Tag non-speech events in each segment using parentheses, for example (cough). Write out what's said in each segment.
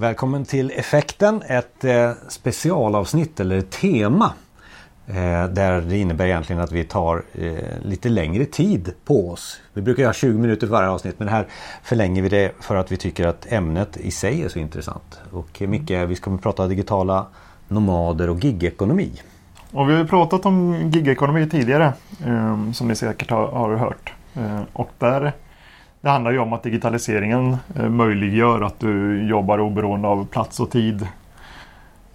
Välkommen till Effekten, ett eh, specialavsnitt eller tema. Eh, där det innebär egentligen att vi tar eh, lite längre tid på oss. Vi brukar göra 20 minuter för varje avsnitt men här förlänger vi det för att vi tycker att ämnet i sig är så intressant. Och Micke, vi ska prata digitala nomader och gigekonomi. Och vi har pratat om gigekonomi tidigare eh, som ni säkert har, har hört. Eh, och där det handlar ju om att digitaliseringen eh, möjliggör att du jobbar oberoende av plats och tid.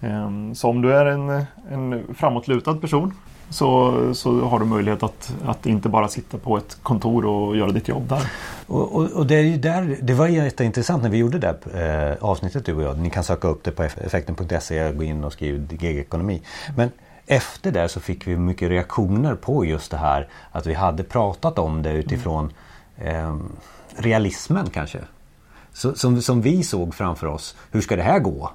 Ehm, så om du är en, en framåtlutad person så, så har du möjlighet att, att inte bara sitta på ett kontor och göra ditt jobb där. Och, och, och det, är där, det var jätteintressant när vi gjorde det där, eh, avsnittet du och jag. Ni kan söka upp det på effekten.se, gå in och skriva gigekonomi. Men efter det så fick vi mycket reaktioner på just det här att vi hade pratat om det utifrån mm. eh, realismen kanske. Så, som, som vi såg framför oss. Hur ska det här gå?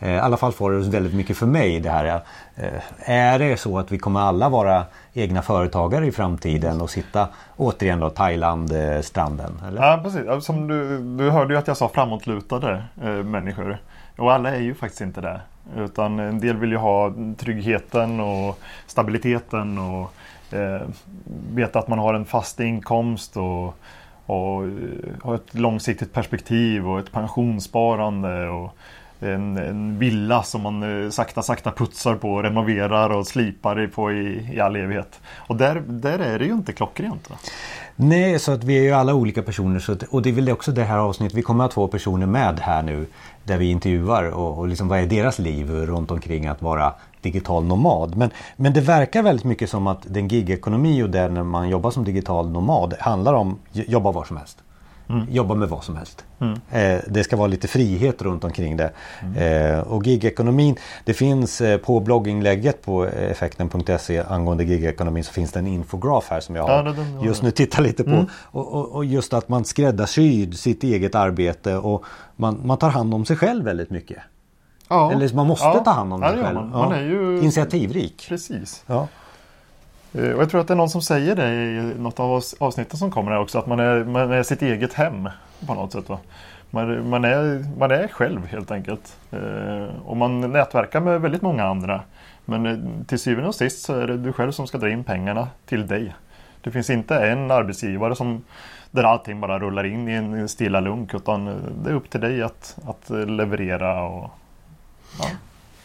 Eh, I alla fall får det väldigt mycket för mig det här. Eh, är det så att vi kommer alla vara egna företagare i framtiden och sitta återigen då Thailand-stranden? Ja precis. Som du, du hörde ju att jag sa framåtlutade eh, människor. Och alla är ju faktiskt inte det. Utan en del vill ju ha tryggheten och stabiliteten och eh, veta att man har en fast inkomst och och eh, ha ett långsiktigt perspektiv och ett pensionssparande och en, en villa som man eh, sakta sakta putsar på, renoverar och slipar på i, i all evighet. Och där, där är det ju inte klockrent. Va? Nej, så att vi är ju alla olika personer så att, och det är väl också det här avsnittet. Vi kommer att ha två personer med här nu där vi intervjuar och, och liksom vad är deras liv runt omkring att vara digital nomad. Men, men det verkar väldigt mycket som att den gigekonomi och där när man jobbar som digital nomad handlar om jobba var som helst. Mm. Jobba med vad som helst. Mm. Eh, det ska vara lite frihet runt omkring det. Mm. Eh, och gigekonomin, det finns eh, på blogginlägget på effekten.se angående gigekonomin så finns det en infograf här som jag ja, den, just nu tittar lite på. Mm. Och, och, och, just att man skräddarsyr sitt eget arbete och man, man tar hand om sig själv väldigt mycket. Ja. Eller man måste ja. ta hand om sig själv. Man. man är ju... Initiativrik. Precis. Ja. Eh, och jag tror att det är någon som säger det i något av avsnitten som kommer här också. Att man är, man är sitt eget hem på något sätt. Va? Man, man, är, man är själv helt enkelt. Eh, och man nätverkar med väldigt många andra. Men eh, till syvende och sist så är det du själv som ska dra in pengarna till dig. Det finns inte en arbetsgivare som där allting bara rullar in i en stilla lunk utan det är upp till dig att, att leverera och ja.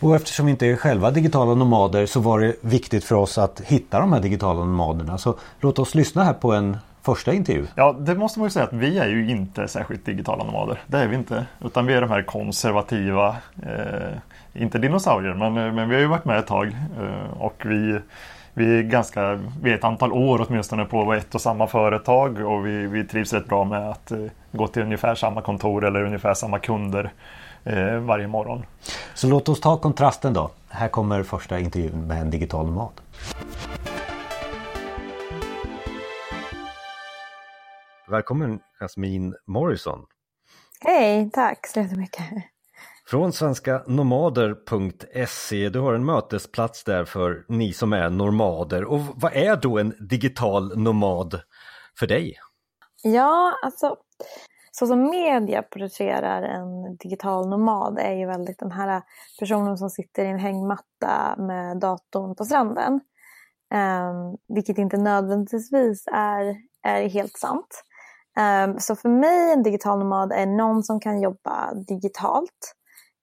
Och eftersom vi inte är själva digitala nomader så var det viktigt för oss att hitta de här digitala nomaderna. Så låt oss lyssna här på en första intervju. Ja, det måste man ju säga att vi är ju inte särskilt digitala nomader. Det är vi inte. Utan vi är de här konservativa, eh, inte dinosaurier, men, eh, men vi har ju varit med ett tag. Eh, och vi, vi är ganska, vi är ett antal år åtminstone på ett och samma företag och vi, vi trivs rätt bra med att eh, gå till ungefär samma kontor eller ungefär samma kunder eh, varje morgon. Så låt oss ta kontrasten då. Här kommer första intervjun med en digital nomad. Välkommen Jasmine Morrison. Hej, tack så jättemycket. Från svenska nomader.se. Du har en mötesplats där för ni som är nomader. Och vad är då en digital nomad för dig? Ja, alltså så som media porträtterar en digital nomad är ju väldigt den här personen som sitter i en hängmatta med datorn på stranden. Um, vilket inte nödvändigtvis är, är helt sant. Um, så för mig en digital nomad är någon som kan jobba digitalt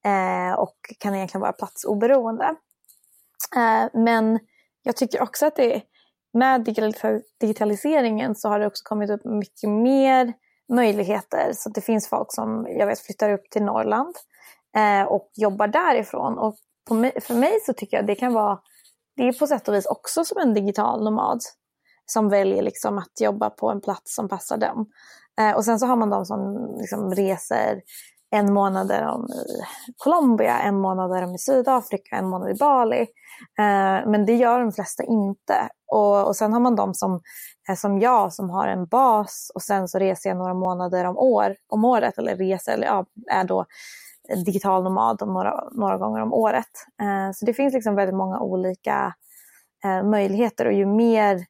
uh, och kan egentligen vara platsoberoende. Uh, men jag tycker också att det med digitaliseringen så har det också kommit upp mycket mer möjligheter. Så det finns folk som jag vet flyttar upp till Norrland eh, och jobbar därifrån. Och mig, för mig så tycker jag det kan vara, det är på sätt och vis också som en digital nomad som väljer liksom att jobba på en plats som passar dem. Eh, och sen så har man de som liksom reser en månad är de i Colombia, en månad är de i Sydafrika, en månad i Bali. Eh, men det gör de flesta inte. Och, och sen har man de som eh, som jag som har en bas och sen så reser jag några månader om, år, om året eller reser eller ja, är då digital nomad några, några gånger om året. Eh, så det finns liksom väldigt många olika möjligheter och ju mer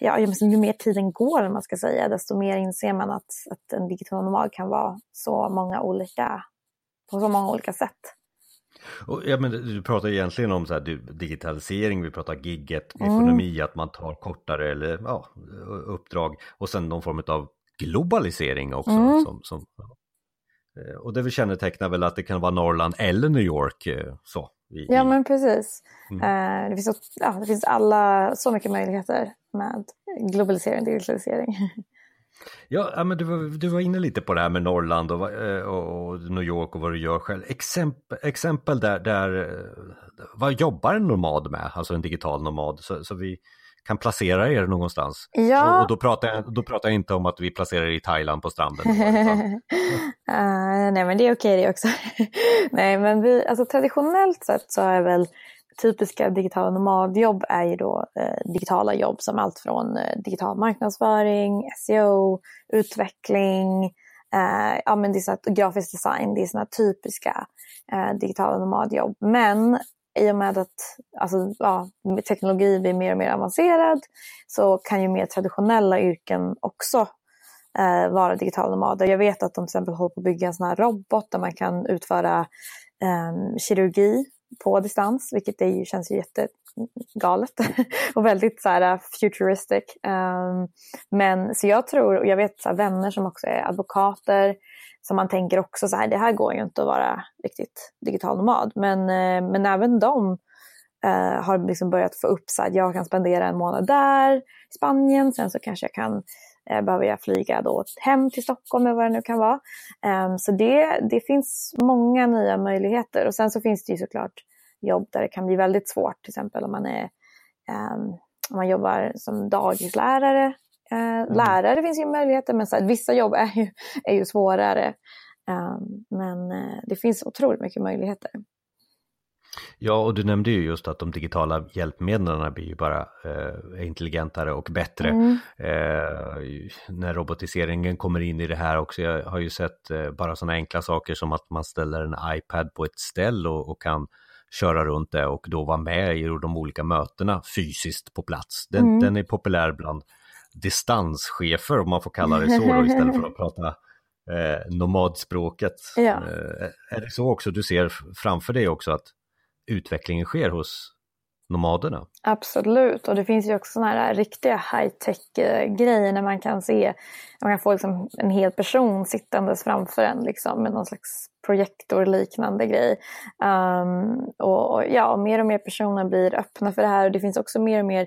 ja, ju mer tiden går, man ska säga, desto mer inser man att, att en digital nomad kan vara så många olika på så många olika sätt. Och, ja, men du pratar egentligen om så här, digitalisering, vi pratar gigget, mm. ekonomi, att man tar kortare eller, ja, uppdrag och sen någon form av globalisering också. Mm. Som, som, eh, och det vi kännetecknar väl att det kan vara Norrland eller New York. Eh, så, i, ja men precis. Mm. Eh, det, finns, ja, det finns alla, så mycket möjligheter med globalisering och digitalisering. (laughs) Ja, men du var, du var inne lite på det här med Norrland och, och New York och vad du gör själv. Exempel, exempel där, där, vad jobbar en nomad med, alltså en digital nomad? Så, så vi, kan placera er någonstans. Ja. Och, och, då, pratar jag, då pratar jag inte om att vi placerar er i Thailand på stranden. uh, (laughs) nej men det är okej det också. (laughs) nej men vi, alltså traditionellt sett så är väl typiska digitala nomadjobb är ju då eh, digitala jobb som allt från eh, digital marknadsföring, SEO, utveckling, eh, ja men det är så grafisk design, det är sådana typiska eh, digitala nomadjobb. Men i och med att alltså, ja, teknologi blir mer och mer avancerad så kan ju mer traditionella yrken också eh, vara digitala nomader. Jag vet att de till exempel håller på att bygga en sån här robot där man kan utföra eh, kirurgi på distans, vilket det ju känns ju jättegalet (laughs) och väldigt så här, futuristic. Um, men så jag tror, och jag vet så här, vänner som också är advokater, som man tänker också så här, det här går ju inte att vara riktigt digital nomad. Men, uh, men även de uh, har liksom börjat få upp så här, jag kan spendera en månad där, i Spanien, sen så kanske jag kan behöver jag flyga då hem till Stockholm eller vad det nu kan vara. Um, så det, det finns många nya möjligheter och sen så finns det ju såklart jobb där det kan bli väldigt svårt, till exempel om man är um, om man jobbar som dagislärare Eh, mm. Lärare finns ju möjligheter, men så här, vissa jobb är ju, är ju svårare. Eh, men eh, det finns otroligt mycket möjligheter. Ja, och du nämnde ju just att de digitala hjälpmedlen blir ju bara eh, intelligentare och bättre. Mm. Eh, när robotiseringen kommer in i det här också, jag har ju sett eh, bara sådana enkla saker som att man ställer en iPad på ett ställ och, och, kan köra runt det och då vara med i de olika mötena fysiskt på plats. Den, mm. den är populär bland distanschefer om man får kalla det så då, istället för att (laughs) prata eh, nomadspråket. Ja. Eh, är det så också du ser framför dig också att utvecklingen sker hos nomaderna? Absolut, och det finns ju också sådana här riktiga high-tech-grejer när man kan se, man kan få liksom en hel person sittandes framför en liksom, med någon slags projektorliknande grej. Um, och, och, ja, mer och mer personer blir öppna för det här och det finns också mer och mer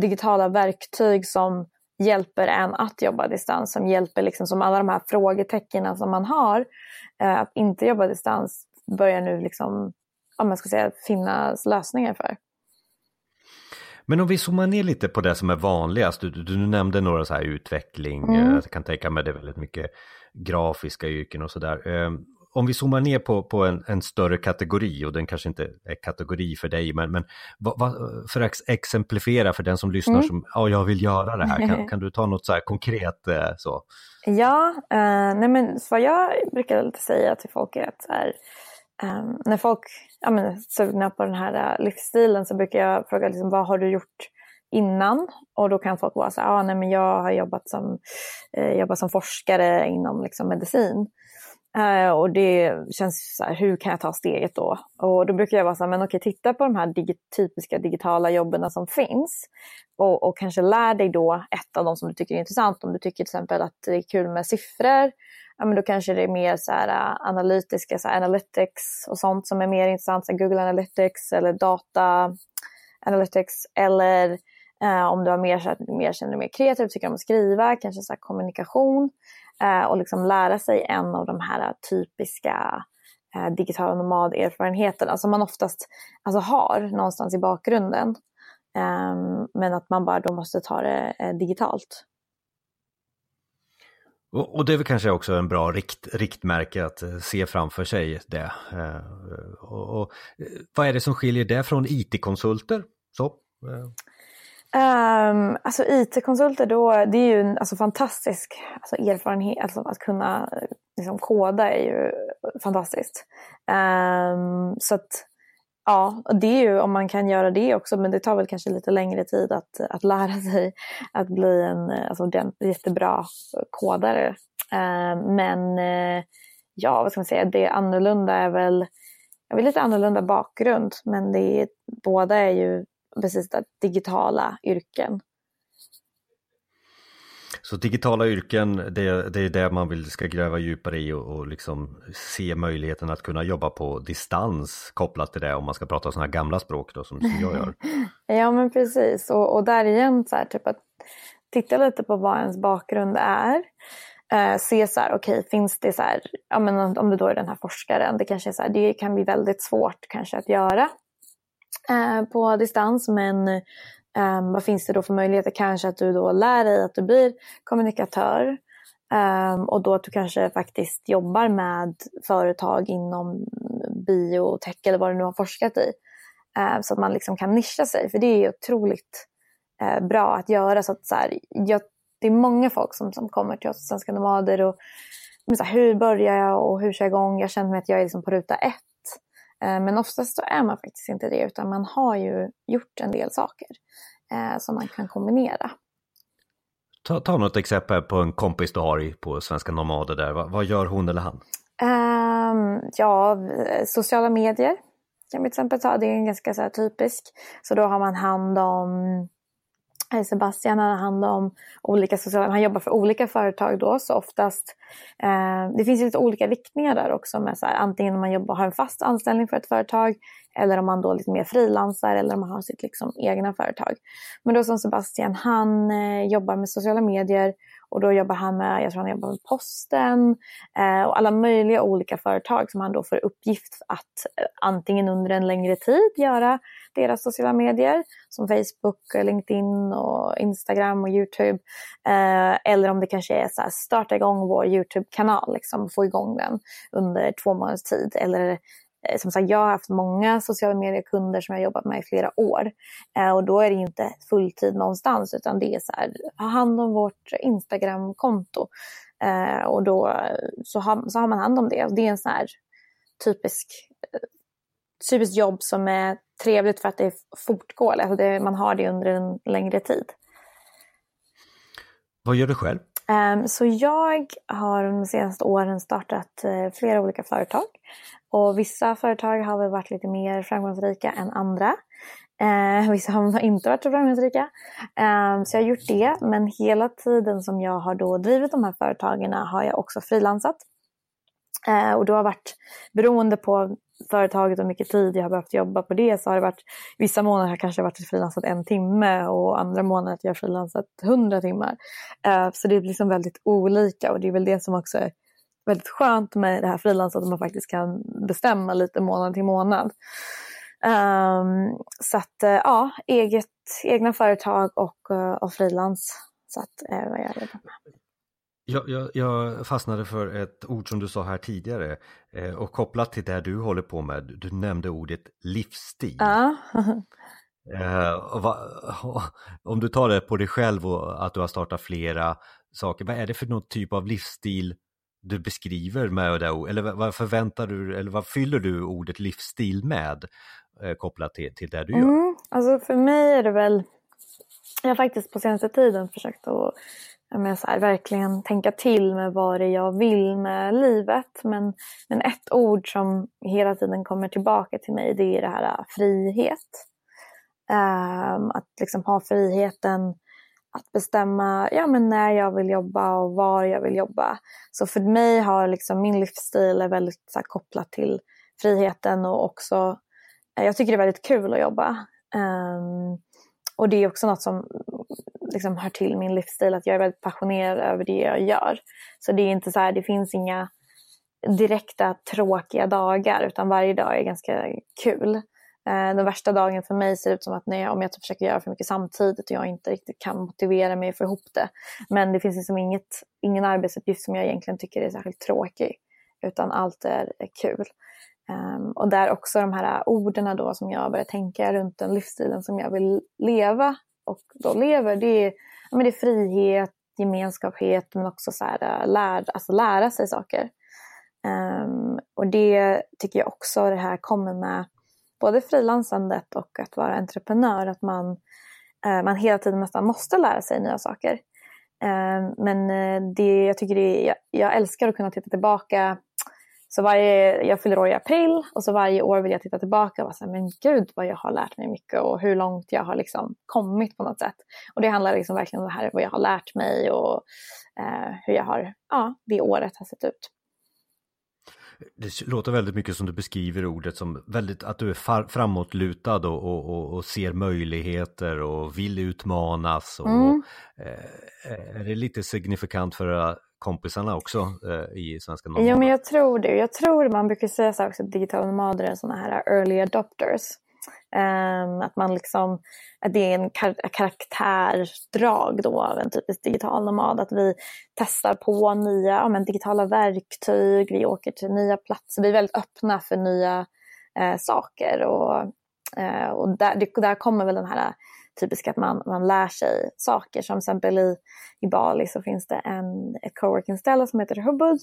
digitala verktyg som hjälper en att jobba distans, som hjälper liksom som alla de här frågetecknen som man har, eh, att inte jobba distans börjar nu liksom, om man ska säga, finnas lösningar för. Men om vi zoomar ner lite på det som är vanligast, du, du, nämnde några så här utveckling, mm. jag kan tänka mig det är väldigt mycket grafiska yrken och sådär. Eh, om vi zoomar ner på, på en, en, större kategori och den kanske inte är kategori för dig, men, men vad, vad, för att exemplifiera för den som lyssnar mm. som, ja jag vill göra det här, kan, (laughs) kan du ta något så här konkret eh, så? Ja, eh, nej men vad jag brukar säga till folk är att här, eh, när folk ja, men, sugna på den här äh, livsstilen så brukar jag fråga liksom, vad har du gjort innan och då kan folk vara så här, ah, nej men jag har jobbat som, eh, jobbat som forskare inom liksom, medicin. Eh, och det känns så här, hur kan jag ta steget då? Och då brukar jag vara så här, men okej, titta på de här digi typiska digitala jobben som finns. Och, och, kanske lär dig då ett av de som du tycker är intressant. Om du tycker till exempel att det är kul med siffror, ja men då kanske det är mer så här eh, analytiska, så här, analytics och sånt som är mer intressant, så här, Google Analytics eller data analytics. Eller eh, om du har mer, så här, mer, känner dig mer kreativ, tycker om att skriva, kanske så kommunikation Eh, och liksom lära sig en av de här typiska eh, digitala nomaderfarenheterna som man oftast alltså, har någonstans i bakgrunden. Eh, men att man bara då måste ta det eh, digitalt. Och, det är väl kanske också en bra rikt, riktmärke att eh, se framför sig det. Eh, och, och, vad är det som skiljer det från IT-konsulter? Så, Um, alltså IT-konsulter då, det är ju en alltså, fantastisk alltså, erfarenhet. Alltså, att kunna liksom, koda är ju fantastiskt. Um, så att, ja, det är ju om man kan göra det också, men det tar väl kanske lite längre tid att, att lära (laughs) sig att bli en alltså, den, jättebra kodare. Um, men uh, ja, vad ska man säga, det annorlunda är väl, jag vill lite annorlunda bakgrund, men det är, båda är ju precis det, digitala yrken. Så digitala yrken, det, det är det man vill ska gräva djupare i och, och liksom se möjligheten att kunna jobba på distans kopplat till det om man ska prata sådana här gamla språk då som, som jag gör. (laughs) ja men precis och, och där igen så här, typ att titta lite på vad ens bakgrund är. Eh, se så här, okej okay, finns det så här, ja men om du då är den här forskaren, det kanske är så här, det kan bli väldigt svårt kanske att göra Eh, på distans men Um, vad finns det då för möjligheter? Kanske att du då lär dig att du blir kommunikatör um, och då att du kanske faktiskt jobbar med företag inom biotech eller vad du nu har forskat i. Uh, så att man liksom kan nischa sig, för det är otroligt uh, bra att göra. Så att, så här, jag, det är många folk som, som kommer till oss svenska nomader och så här, hur börjar jag och hur kör jag igång? Jag känner mig att jag är liksom på ruta ett. Eh, men oftast så är man faktiskt inte det utan man har ju gjort en del saker eh, som man kan kombinera. Ta, ta något exempel på en kompis du har på Svenska Nomader där. Vad, vad gör hon eller han? Um, ja, sociala medier kan vi till exempel ta. Det är en ganska så typisk. Så då har man hand om Eh, Sebastian har hand om olika sociala, han jobbar för olika företag då så oftast, eh, det finns lite olika riktningar där också med så här, antingen om man jobbar, har en fast anställning för ett företag eller om man då lite mer frilansar eller om man har sitt liksom egna företag. Men då som Sebastian, han eh, jobbar med sociala medier och då jobbar han med, jag tror han jobbar med posten eh, och alla möjliga olika företag som han då får uppgift att eh, antingen under en längre tid göra deras sociala medier som Facebook, LinkedIn och Instagram och Youtube. Eh, eller om det kanske är så här, starta igång vår Youtube-kanal, liksom, få igång den under två månaders tid. Eller Eh, som sagt, jag har haft många sociala medier-kunder som jag jobbat med i flera år. Eh, och då är det inte fulltid någonstans utan det är så här, ha hand om vårt Instagram-konto. Eh, och då eh, så har, så har man hand om det. Det är en sån här typisk, eh, typiskt jobb som är trevligt för att det fortgår. Alltså det, man har det under en längre tid. Vad gör du själv? Um, så jag har de senaste åren startat uh, flera olika företag. Och vissa företag har väl varit lite mer framgångsrika än andra. Eh, (laughs) vissa har inte varit så framgångsrika. Eh, så jag har gjort det. Men hela tiden som jag har då drivit de här företagen har jag också frilansat. Eh, och då har varit beroende på företaget och mycket tid jag har behövt jobba på det så har det varit vissa månader har jag kanske varit frilansat en timme och andra månader har jag frilansat hundra timmar. Eh, så det är liksom väldigt olika och det är väl det som också är väldigt skönt med det här frilansat att man faktiskt kan bestämma lite månad till månad. Um, så att uh, ja, eget, egna företag och, uh, och frilans. Så att uh, vad jag jobbar med. Jag, jag, jag, fastnade för ett ord som du sa här tidigare eh, och kopplat till det du håller på med. Du nämnde ordet livsstil. Ja. (laughs) eh, va, (laughs) om du tar det på dig själv och att du har startat flera saker, vad är det för någon typ av livsstil du beskriver med det, eller vad förväntar du, eller vad fyller du ordet livsstil med eh, kopplat till, till det du gör? Mm, alltså för mig är det väl, jag har faktiskt på senaste tiden försökt att så här, verkligen tänka till med vad det är jag vill med livet. Men, men ett ord som hela tiden kommer tillbaka till mig det är det här äh, frihet. Um, att liksom ha friheten att bestämma ja, men när jag vill jobba och var jag vill jobba. Så för mig har liksom min livsstil är väldigt så här, kopplat till friheten och också äh, jag tycker det är väldigt kul att jobba. Um, och det är också något som liksom hör till min livsstil, att jag är väldigt passionerad över det jag gör. Så det är inte så här, det finns inga direkta tråkiga dagar utan varje dag är ganska kul. Eh, den värsta dagen för mig ser ut som att när jag, om jag typ försöker göra för mycket samtidigt och jag inte riktigt kan motivera mig för ihop det. Men det finns liksom inget, ingen arbetsuppgift som jag egentligen tycker är särskilt tråkig. Utan allt är, är kul. Um, och där också de här orden då som jag börjar tänka runt den livsstilen som jag vill leva och då lever. Det är, men det är frihet, gemenskaphet men också så här, äh, lär, alltså lära sig saker. Um, och det tycker jag också det här kommer med både frilansandet och att vara entreprenör, att man, uh, man hela tiden nästan måste lära sig nya saker. Eh, men äh, det, jag, tycker det, jag, jag älskar att kunna titta tillbaka så varje, jag fyller år i april och så varje år vill jag titta tillbaka och säga men gud vad jag har lärt mig mycket och hur långt jag har liksom kommit på något sätt. Och det handlar liksom verkligen om det här vad jag har lärt mig och eh, hur jag har, ja, det året har sett ut. Det låter väldigt mycket som du beskriver ordet som väldigt att du är framåtlutad och, och, och, och ser möjligheter och vill utmanas. Och, mm. eh, är det lite signifikant för kompisarna också eh, i svenska nomader? Ja, men jag tror det. Jag tror man brukar säga så också att digitala nomader är sådana här early adopters. Um, att man liksom, att det är en kar karaktärsdrag då av en typisk digital nomad. Att vi testar på nya ja, men digitala verktyg, vi åker till nya platser, vi är väldigt öppna för nya eh, saker. Och, eh, och där, det, där kommer väl den här typiska att man, man lär sig saker. Som till exempel i, i Bali så finns det en, ett coworking-ställe som heter Hubud.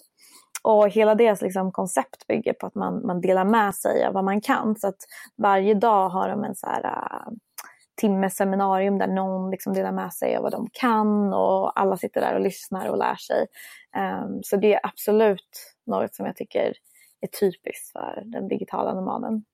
Och hela deras liksom, koncept bygger på att man, man delar med sig av vad man kan. Så att varje dag har de en så här, äh, uh, timme seminarium där någon liksom delar med sig av vad de kan och alla sitter där och lyssnar och lär sig. Um, så det är absolut något som jag tycker är typiskt för den digitala nomaden.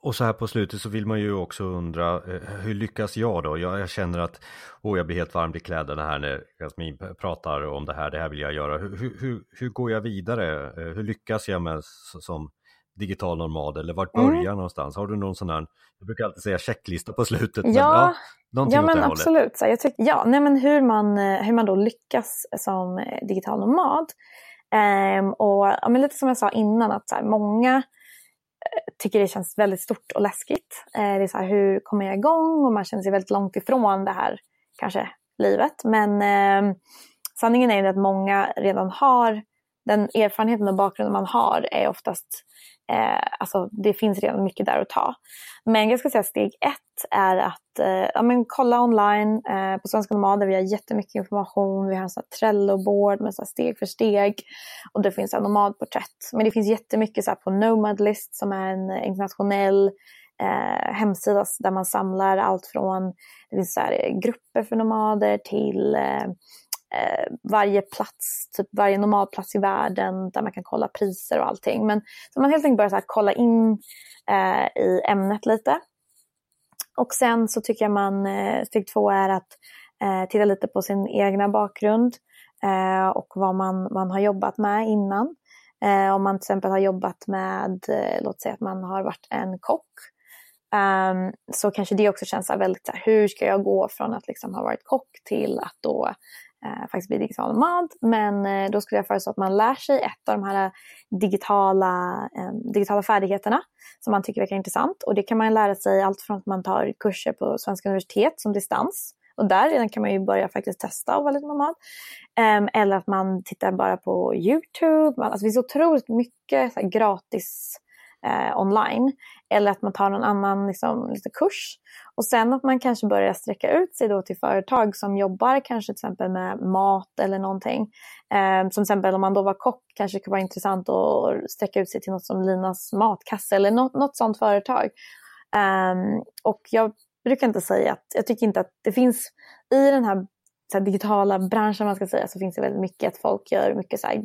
Och så här på slutet så vill man ju också undra, eh, hur lyckas jag då? Jag, jag känner att oh, jag blir helt varm i kläderna här när Jasmin pratar om det här, det här vill jag göra. Hur, hur, hur går jag vidare? Eh, hur lyckas jag med som digital nomad eller vart börjar mm. någonstans? Har du någon sån här, jag brukar alltid säga checklista på slutet. Ja, men, ja, ja men absolut. Så jag tyck, ja, nej, men hur, man, eh, hur man då lyckas som digital nomad. Um, och ja, men lite som jag sa innan, att så här, många tycker det känns väldigt stort och läskigt. Eh, det är så här, hur kommer jag igång? Och man känner sig väldigt långt ifrån det här kanske livet. Men eh, sanningen är att många redan har den erfarenheten och bakgrunden man har är oftast Eh, alltså det finns redan mycket där att ta. Men jag ska säga steg ett är att eh, ja, men kolla online eh, på Svenska Nomader. Vi har jättemycket information. Vi har en Trello-board med så steg för steg. Och det finns en nomadporträtt. Men det finns jättemycket så på Nomadlist som är en internationell eh, hemsida där man samlar allt från det finns så grupper för nomader till eh, eh, varje plats, typ varje normalplats i världen där man kan kolla priser och allting. Men så man helt enkelt börjar så kolla in eh, i ämnet lite. Och sen så tycker jag man, eh, steg två är att eh, titta lite på sin egna bakgrund eh, och vad man, man har jobbat med innan. Eh, om man till exempel har jobbat med, eh, låt säga att man har varit en kock, um, så kanske det också känns väldigt så här, hur ska jag gå från att liksom ha varit kock till att då Eh, faktiskt bli digital nomad. Men eh, då skulle jag föreslå att man lär sig ett av de här eh, digitala, eh, digitala färdigheterna som man tycker verkar intressant. Och det kan man lära sig allt från att man tar kurser på Svenska universitet som distans. Och där kan man ju börja faktiskt testa att vara lite nomad. Ehm, eller att man tittar bara på YouTube. Alltså, det finns otroligt mycket här, gratis eh, online. Eller att man tar någon annan liksom, lite kurs. Och sen att man kanske börjar sträcka ut sig då till företag som jobbar kanske till exempel med mat eller någonting. Eh, som till exempel om man då var kock kanske det kan vara intressant att sträcka ut sig till något som Linas matkasse eller något, något sånt företag. Um, och jag brukar inte säga att, jag tycker inte att det finns i den här så digitala branschen man ska säga så finns det väldigt mycket att folk gör mycket så här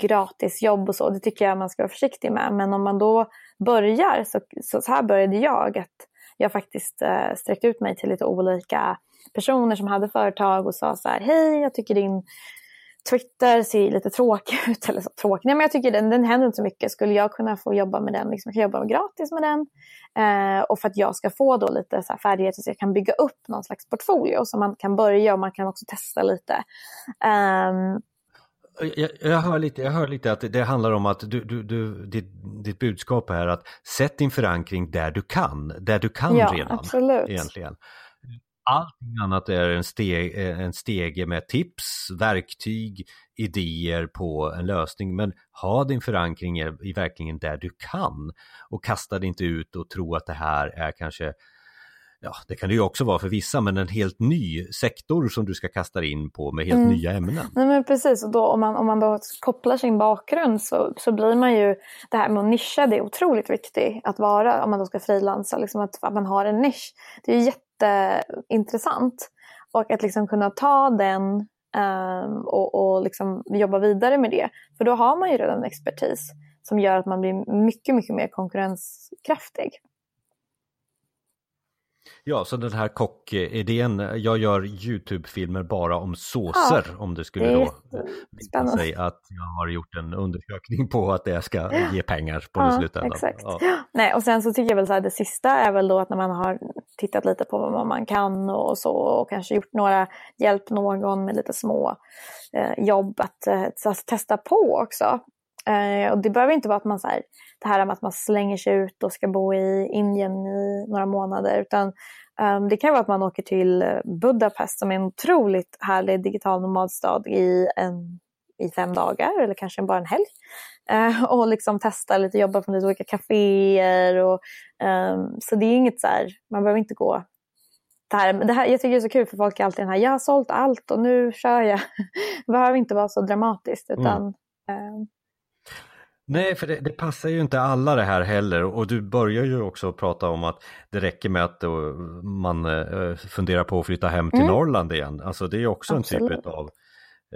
gratisjobb och så. Det tycker jag man ska vara försiktig med. Men om man då börjar, så, så, så här började jag, att jag faktiskt eh, sträckte ut mig till lite olika personer som hade företag och sa så här, hej jag tycker din Twitter ser lite tråkig (laughs) ut. Eller så tråkig. Nej, men jag tycker den, den händer inte så mycket. Skulle jag kunna få jobba med den, liksom, jag kan jobba gratis med den. Eh, och för att jag ska få då lite så färdigheter så jag kan bygga upp någon slags portfolio så man kan börja och man kan också testa lite. Um, jag, jag, hör lite, jag hör lite att det handlar om att du, du, du, ditt, ditt budskap är att sätt din förankring där du kan, där du kan ja, redan. Absolut. Egentligen. Allting annat är en, steg, en stege med tips, verktyg, idéer på en lösning. Men ha din förankring i, verkligen där du kan och kasta dig inte ut och tro att det här är kanske ja, det kan det ju också vara för vissa, men en helt ny sektor som du ska kasta in på med helt mm. nya ämnen. Nej, men precis, och då, om, man, om man då kopplar sin bakgrund så, så blir man ju, det här med att nischa, det är otroligt viktigt att vara, om man då ska frilansa, liksom att, att man har en nisch. Det är jätteintressant. Och att liksom kunna ta den um, och, och liksom jobba vidare med det. För då har man ju redan expertis som gör att man blir mycket, mycket mer konkurrenskraftig. Ja, så den här kockidén, jag gör Youtube-filmer bara om såser ja, om det skulle då visa sig att jag har gjort en undersökning på att det ska ge pengar på ja, slutändan. Exakt. Ja. Nej, och sen så tycker jag väl så här, det sista är väl då att när man har tittat lite på vad man kan och så och kanske gjort några, hjälpt någon med lite små eh, jobb att, eh, att testa på också. Eh, och det behöver inte vara att man så här, det här med att man slänger sig ut och ska bo i Indien i några månader. Utan um, det kan vara att man åker till Budapest som är en otroligt härlig digital nomadstad i, en, i fem dagar eller kanske bara en helg. Uh, (laughs) och liksom testa lite, jobba på lite olika kaféer. Och, um, så det är inget så här, man behöver inte gå det här, det här, jag tycker det är så kul för folk är alltid den här, jag har sålt allt och nu kör jag. (laughs) det behöver inte vara så dramatiskt utan mm. um, Nej, för det, det, passar ju inte alla det här heller och du börjar ju också prata om att det räcker med att man eh, funderar på att flytta hem till mm. Norrland igen. Alltså det är också Absolut. en typ av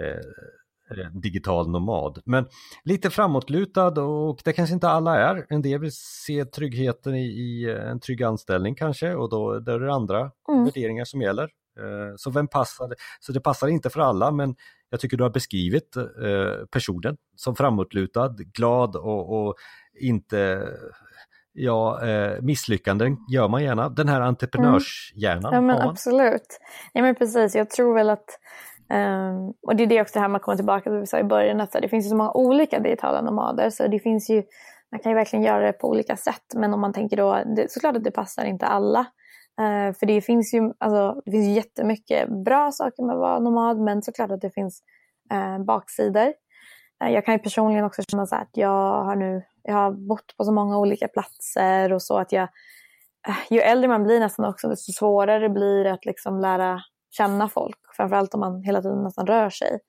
eh, eh, digital nomad. Men lite framåtlutad och det kanske inte alla är. En del vill se tryggheten i, i en trygg anställning kanske och då där är det andra mm. värderingar som gäller. Eh, så vem passar? Så det passar inte för alla men jag tycker du har beskrivit eh, personen som framåtlutad, glad och, och inte Ja, eh, misslyckanden gör man gärna. Den här entreprenörshjärnan. Mm. Ja men absolut. Ja men precis, jag tror väl att um, och det är det också det här man kommer tillbaka till, vi sa i början, att det finns ju så många olika digitala nomader så det finns ju, man kan ju verkligen göra det på olika sätt men om man tänker då, det, såklart att det passar inte alla. Uh, för det finns ju alltså, det finns jättemycket bra saker med att vara nomad men såklart att det finns uh, baksidor. Uh, jag kan ju personligen också känna så att jag har nu jag har bott på så många olika platser och så att jag ju äldre man blir nästan också desto svårare blir det att liksom lära känna folk. Framförallt om man hela tiden nästan rör sig.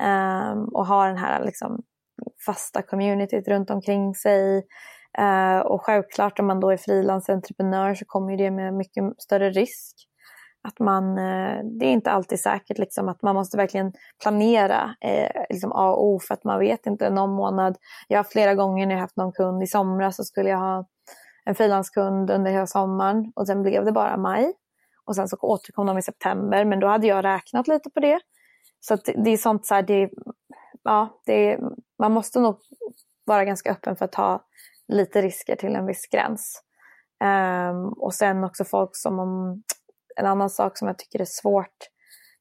Um, och har den här liksom fasta communityt runt omkring sig. Eh, och självklart om man då är frilansentreprenör så kommer det med mycket större risk. Att man, eh, det är inte alltid säkert liksom, att man måste verkligen planera eh, liksom A och O för att man vet inte någon månad. Jag har flera gånger när jag haft någon kund i somras så skulle jag ha en frilanskund under hela sommaren och sen blev det bara maj. Och sen så återkom de i september men då hade jag räknat lite på det. Så det är sånt så här, det, ja, det, man måste nog vara ganska öppen för att ta lite risker till en viss gräns. Um, och sen också folk som om, en annan sak som jag tycker är svårt,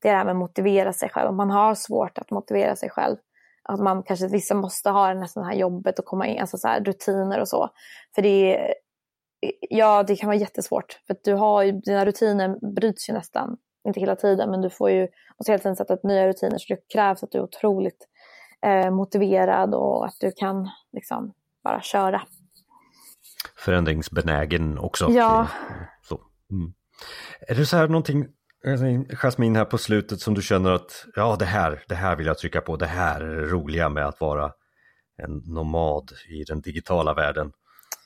det är det här med att motivera sig själv. Om man har svårt att motivera sig själv, att man kanske vissa måste ha det här jobbet och komma in, alltså så här, rutiner och så. För det är, ja det kan vara jättesvårt för att du har ju, dina rutiner bryts ju nästan, inte hela tiden men du får ju, måste hela tiden sätta upp nya rutiner så det krävs att du är otroligt eh, motiverad och att du kan liksom bara köra förändringsbenägen också. Ja. Så. Mm. Är det så här någonting, Jasmin här på slutet som du känner att ja det här, det här vill jag trycka på, det här är det roliga med att vara en nomad i den digitala världen?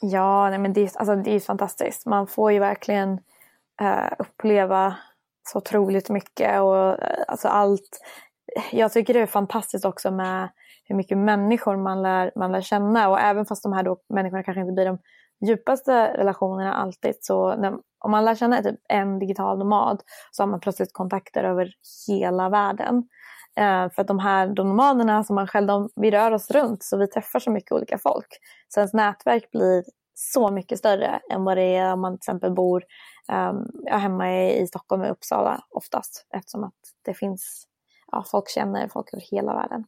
Ja, nej, men det, alltså, det är fantastiskt. Man får ju verkligen uh, uppleva så otroligt mycket och uh, alltså allt. Jag tycker det är fantastiskt också med hur mycket människor man lär, man lär känna och även fast de här då människorna kanske inte blir de djupaste relationerna alltid så när, om man lär känna typ en digital nomad så har man plötsligt kontakter över hela världen. Eh, för att de här de nomaderna som man själv, de, vi rör oss runt så vi träffar så mycket olika folk. Så ens nätverk blir så mycket större än vad det är om man till exempel bor eh, hemma i, i Stockholm och Uppsala oftast. Eftersom att det finns, ja, folk känner folk över hela världen.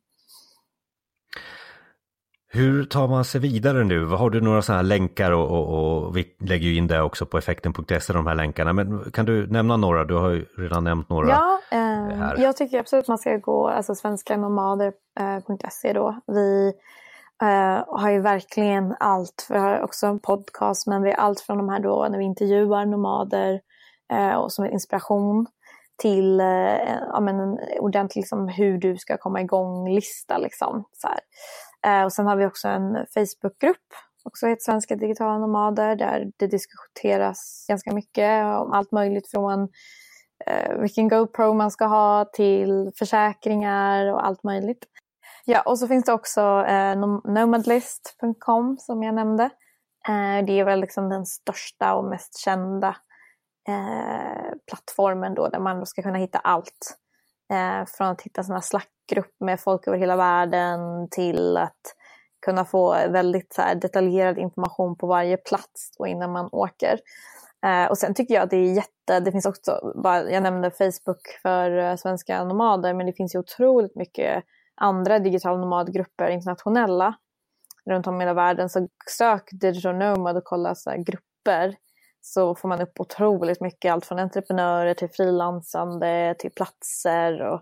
Hur tar man sig vidare nu? Har du några sådana här länkar och, och, och, vi lägger ju in det också på effekten.se de här länkarna. Men kan du nämna några? Du har ju redan nämnt några. Ja, eh, jag tycker absolut man ska gå alltså svenskanomader.se eh, då. Vi eh, har ju verkligen allt. Vi har också en podcast men vi har allt från de här då när vi intervjuar nomader eh, och som en inspiration till eh, ja, men en ordentlig liksom, hur du ska komma igång-lista. Liksom, så här. Eh, och sen har vi också en Facebookgrupp, också heter Svenska digitala nomader, där det diskuteras ganska mycket om allt möjligt från eh, vilken GoPro man ska ha till försäkringar och allt möjligt. Ja, och så finns det också eh, nomadlist.com som jag nämnde. Eh, det är väl liksom den största och mest kända eh, plattformen då där man ska kunna hitta allt. Eh, från att hitta sådana slackgrupp med folk över hela världen till att kunna få väldigt så här, detaljerad information på varje plats då innan man åker. Eh, och sen tycker jag att det är jätte, det finns också, bara, jag nämnde Facebook för eh, svenska nomader, men det finns ju otroligt mycket andra digital nomadgrupper, internationella, runt om i hela världen. Så sök digital nomad och kolla så grupper så får man upp otroligt mycket, allt från entreprenörer till frilansande till platser. Och,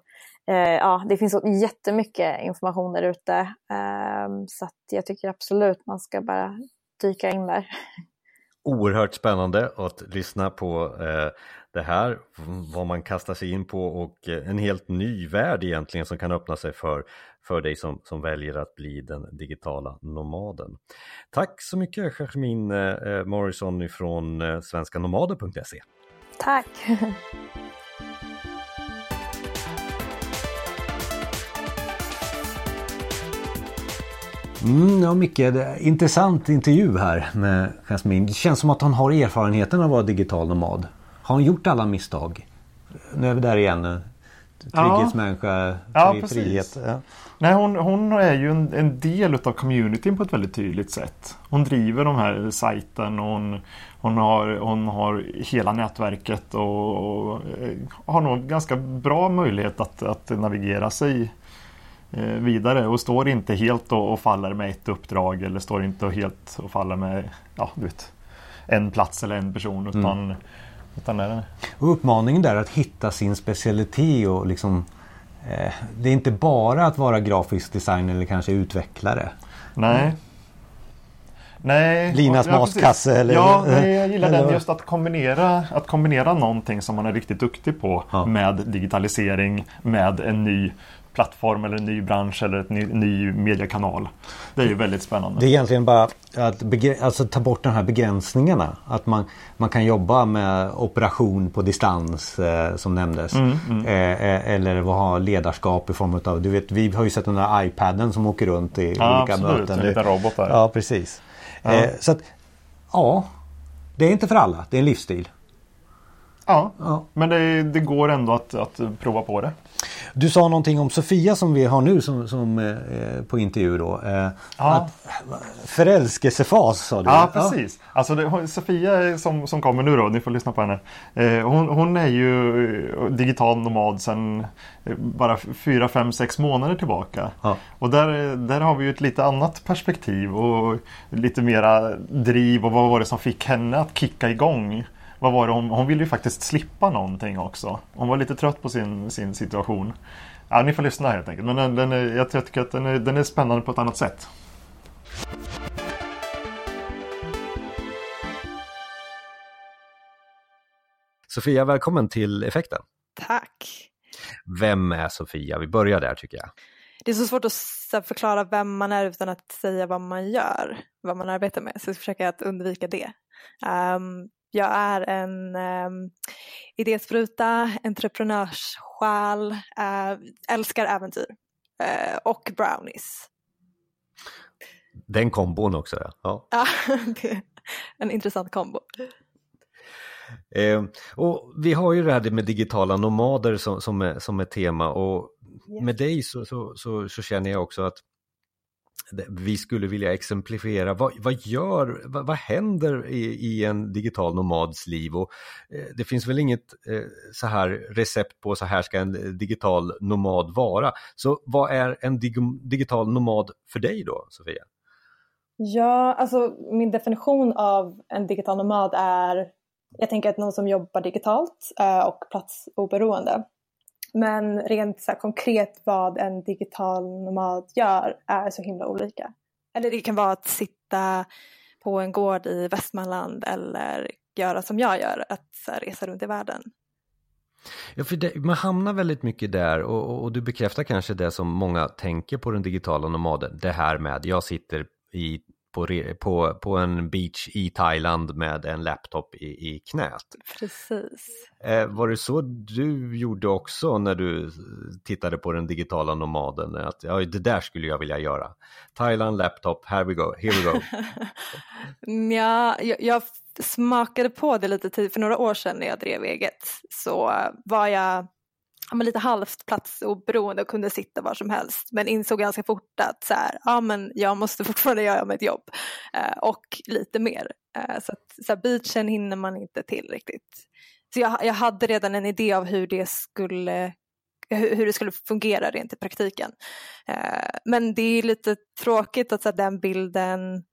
eh, ja, det finns jättemycket information där ute. Eh, så jag tycker absolut man ska bara dyka in där. (laughs) Oerhört spännande att lyssna på eh, det här, vad man kastar sig in på och eh, en helt ny värld egentligen som kan öppna sig för, för dig som, som väljer att bli den digitala nomaden. Tack så mycket Jasmine eh, Morrison från svenskanomader.se. Tack! (laughs) Mm, ja, mycket intressant intervju här med Jasmine. Det känns som att hon har erfarenheten av att vara digital nomad. Har hon gjort alla misstag? Nu är vi där igen. Trygghetsmänniska, ja. ja frihet. Ja. Nej, hon, hon är ju en, en del av communityn på ett väldigt tydligt sätt. Hon driver de här sajten och hon, hon, har, hon har hela nätverket och, och eh, har nog ganska bra möjlighet att, att navigera sig vidare och står inte helt och, och, faller med ett uppdrag eller står inte helt och faller med ja, du vet, en plats eller en person utan mm. Utan det och uppmaningen där att hitta sin specialitet och liksom eh, Det är inte bara att vara grafisk designer eller kanske utvecklare. Nej. Mm. Nej, Linas ja, matkasse eller? Ja, nej, jag gillar eller... den just att kombinera, att kombinera någonting som man är riktigt duktig på ja. med digitalisering med en ny plattform eller en ny bransch eller en ny, ny mediekanal. Det är ju väldigt spännande. Det är egentligen bara att alltså, ta bort de här begränsningarna. Att man, man kan jobba med operation på distans eh, som nämndes. Mm, mm. Eh, eh eller ha ledarskap i form av, du vet vi har ju sett den där iPaden som åker runt i ja, olika absolut, möten. En liten robot där. Ja precis. Ja. Eh, så att, ja, det är inte för alla, det är en livsstil. Ja, ja. men det, det går ändå att, att prova på det. Du sa någonting om Sofia som vi har nu som, som eh, på intervju då. Eh, ja. förälskelsefas sa du. Ja precis. Ja. Alltså det, Sofia som, som kommer nu då, ni får lyssna på henne. Eh, hon, hon, är ju digital nomad sedan eh, bara fyra, fem, sex månader tillbaka. Ja. Och där, där har vi ju ett lite annat perspektiv och lite mera driv och vad var det som fick henne att kicka igång vad var det hon, hon ville ju faktiskt slippa någonting också. Hon var lite trött på sin, sin situation. Ja, ni får lyssna helt enkelt. Men den, den är, jag tycker att den är, den är spännande på ett annat sätt. Sofia, välkommen till Effekten. Tack. Vem är Sofia? Vi börjar där tycker jag. Det är så svårt att förklara vem man är utan att säga vad man gör, vad man arbetar med. Så jag försöker att undvika det. Um, jag är en um, idéspruta, entreprenörssjäl, uh, älskar äventyr uh, och brownies. Den kombon också ja. Ja, (laughs) en intressant kombo. Eh, och vi har ju det här med digitala nomader som, som, är, som är tema och yes. med dig så, så, så, så, känner jag också att vi skulle vilja exemplifiera vad, vad gör, vad, vad händer i, i, en digital nomads liv och eh, det finns väl inget eh, så här recept på så här ska en digital nomad vara. Så vad är en dig, digital nomad för dig då Sofia? Ja, alltså min definition av en digital nomad är jag tänker att någon som jobbar digitalt eh, och platsoberoende. Men rent så konkret vad en digital nomad gör är så himla olika. Eller det kan vara att sitta på en gård i Västmanland eller göra som jag gör, att så resa runt i världen. Ja, för det, man hamnar väldigt mycket där och, och, och, du bekräftar kanske det som många tänker på den digitala nomaden. Det här med jag sitter i på, på, på en beach i Thailand med en laptop i, i knät. Precis. Eh, var det så du gjorde också när du tittade på den digitala nomaden? Att ja, det där skulle jag vilja göra. Thailand, laptop, here we go. Here we go. (laughs) ja, jag, jag smakade på det lite tid, för några år sedan när jag drev eget så var jag ja, men lite halvt platsoberoende och kunde sitta var som helst men insåg ganska fort att så här, ja, men jag måste (laughs) fortfarande göra mitt jobb eh, och lite mer. Eh, så att så här, beachen hinner man inte till riktigt. Så jag, jag hade redan en idé av hur det skulle hur det skulle fungera rent i praktiken. Eh, men det är lite tråkigt att så den bilden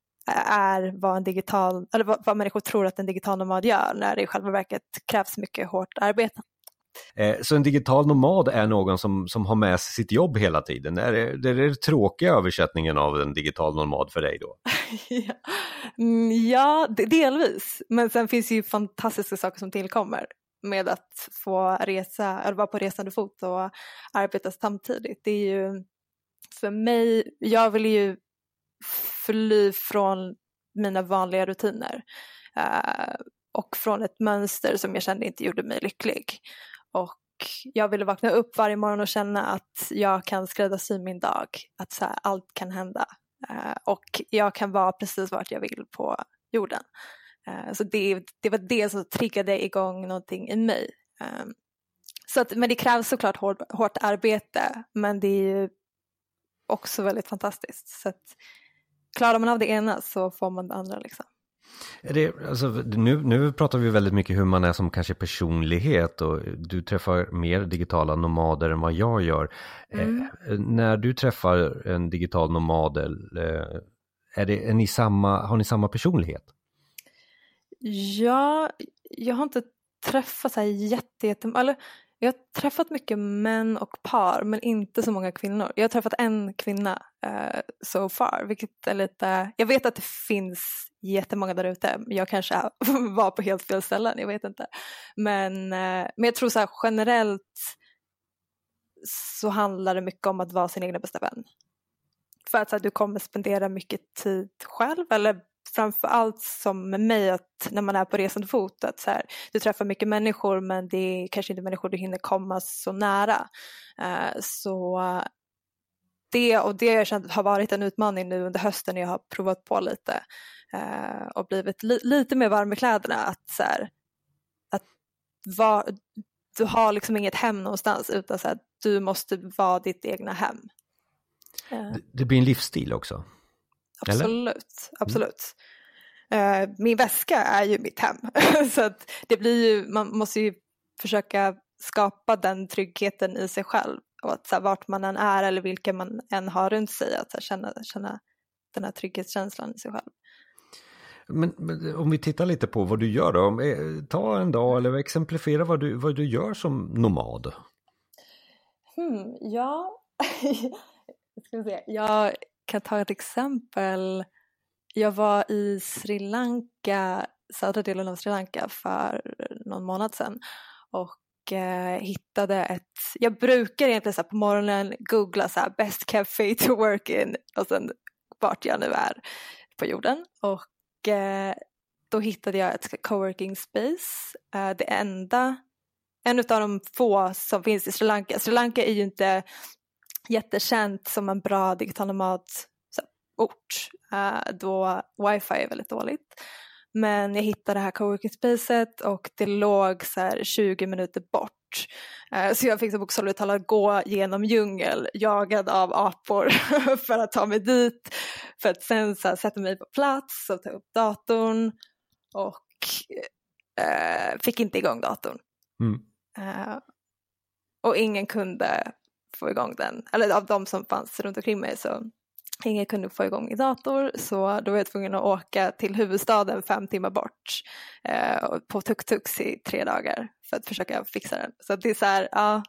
är vad en digital, eller vad, vad människor tror att en digital nomad gör när det i själva verket krävs mycket hårt arbete. Eh, så en digital nomad är någon som, som har med sig sitt jobb hela tiden. Är det, är den tråkiga översättningen av en digital nomad för dig då? (laughs) ja, mm, delvis. Men sen finns ju fantastiska saker som tillkommer med att få resa, eller vara på resande fot och arbeta samtidigt. Det är ju för mig, jag vill ju fly från mina vanliga rutiner eh, och från ett mönster som jag kände inte gjorde mig lycklig. Och jag ville vakna upp varje morgon och känna att jag kan skräddarsy min dag, att så här, allt kan hända. Uh, och jag kan vara precis vart jag vill på jorden. Uh, så det, det var det som triggade igång någonting i mig. Um, så att, men det krävs såklart hård, hårt arbete, men det är ju också väldigt fantastiskt. Så att, klarar man av det ena så får man det andra. Liksom. Det, alltså, nu, nu pratar vi väldigt mycket hur man är som kanske personlighet och du träffar mer digitala nomader än vad jag gör. Eh, mm. Eh, när du träffar en digital nomad, eh, är det, är ni samma, har ni samma personlighet? Ja, jag har inte träffat så här jätte, jätte eller jag har träffat mycket män och par men inte så många kvinnor. Jag har träffat en kvinna uh, so far vilket är lite, jag vet att det finns jättemånga där ute. Jag kanske (laughs) var på helt fel ställen, jag vet inte. Men, uh, men jag tror så här, generellt så handlar det mycket om att vara sin egna bästa vän. För att så här, du kommer spendera mycket tid själv eller framför allt som med mig att när man är på resande fot att så här, du träffar mycket människor men det är kanske inte människor du hinner komma så nära. Uh, så det och det jag känt har varit en utmaning nu under hösten när jag har provat på lite uh, och blivit li lite mer varm i kläderna att så här, att var, du har liksom inget hem någonstans utan så här, du måste vara ditt egna hem. Uh. Det blir en livsstil också? Absolut, absolut. Mm. min väska är ju mitt hem. (laughs) så att det blir ju, man måste ju försöka skapa den tryggheten i sig själv. Och att så här, vart man än är eller vilka man än har runt sig, att här, känna, känna den här trygghetskänslan i sig själv. Men, men, om vi tittar lite på vad du gör då, om, eh, ta en dag eller exemplifiera vad du, vad du gör som nomad. Hmm, ja, (laughs) ska vi se. jag kan ta ett exempel. Jag var i Sri Lanka, södra delen av Sri Lanka för någon månad sedan och eh, hittade ett, jag brukar egentligen så på morgonen googla så här, best cafe to work in och sen vart jag nu är på jorden och eh, då hittade jag ett coworking space, eh, det enda en av de få som finns i Sri Lanka. Sri Lanka är ju inte jättekänt som en bra digital nomadort uh, då wifi är väldigt dåligt. Men jag hittade det här coworking spacet och det låg så 20 minuter bort. Uh, så jag fick bokstavligt talat gå genom djungel jagad av apor (laughs) för att ta mig dit. För att sen så här, sätta mig på plats och ta upp datorn och uh, fick inte igång datorn. Mm. och ingen kunde få igång den, eller av de som fanns runt omkring mig så ingen kunde få igång min dator. Så då var jag tvungen att åka till huvudstaden fem timmar bort eh, på tuk-tuks i tre dagar för att försöka fixa den. Så det är så här, ja,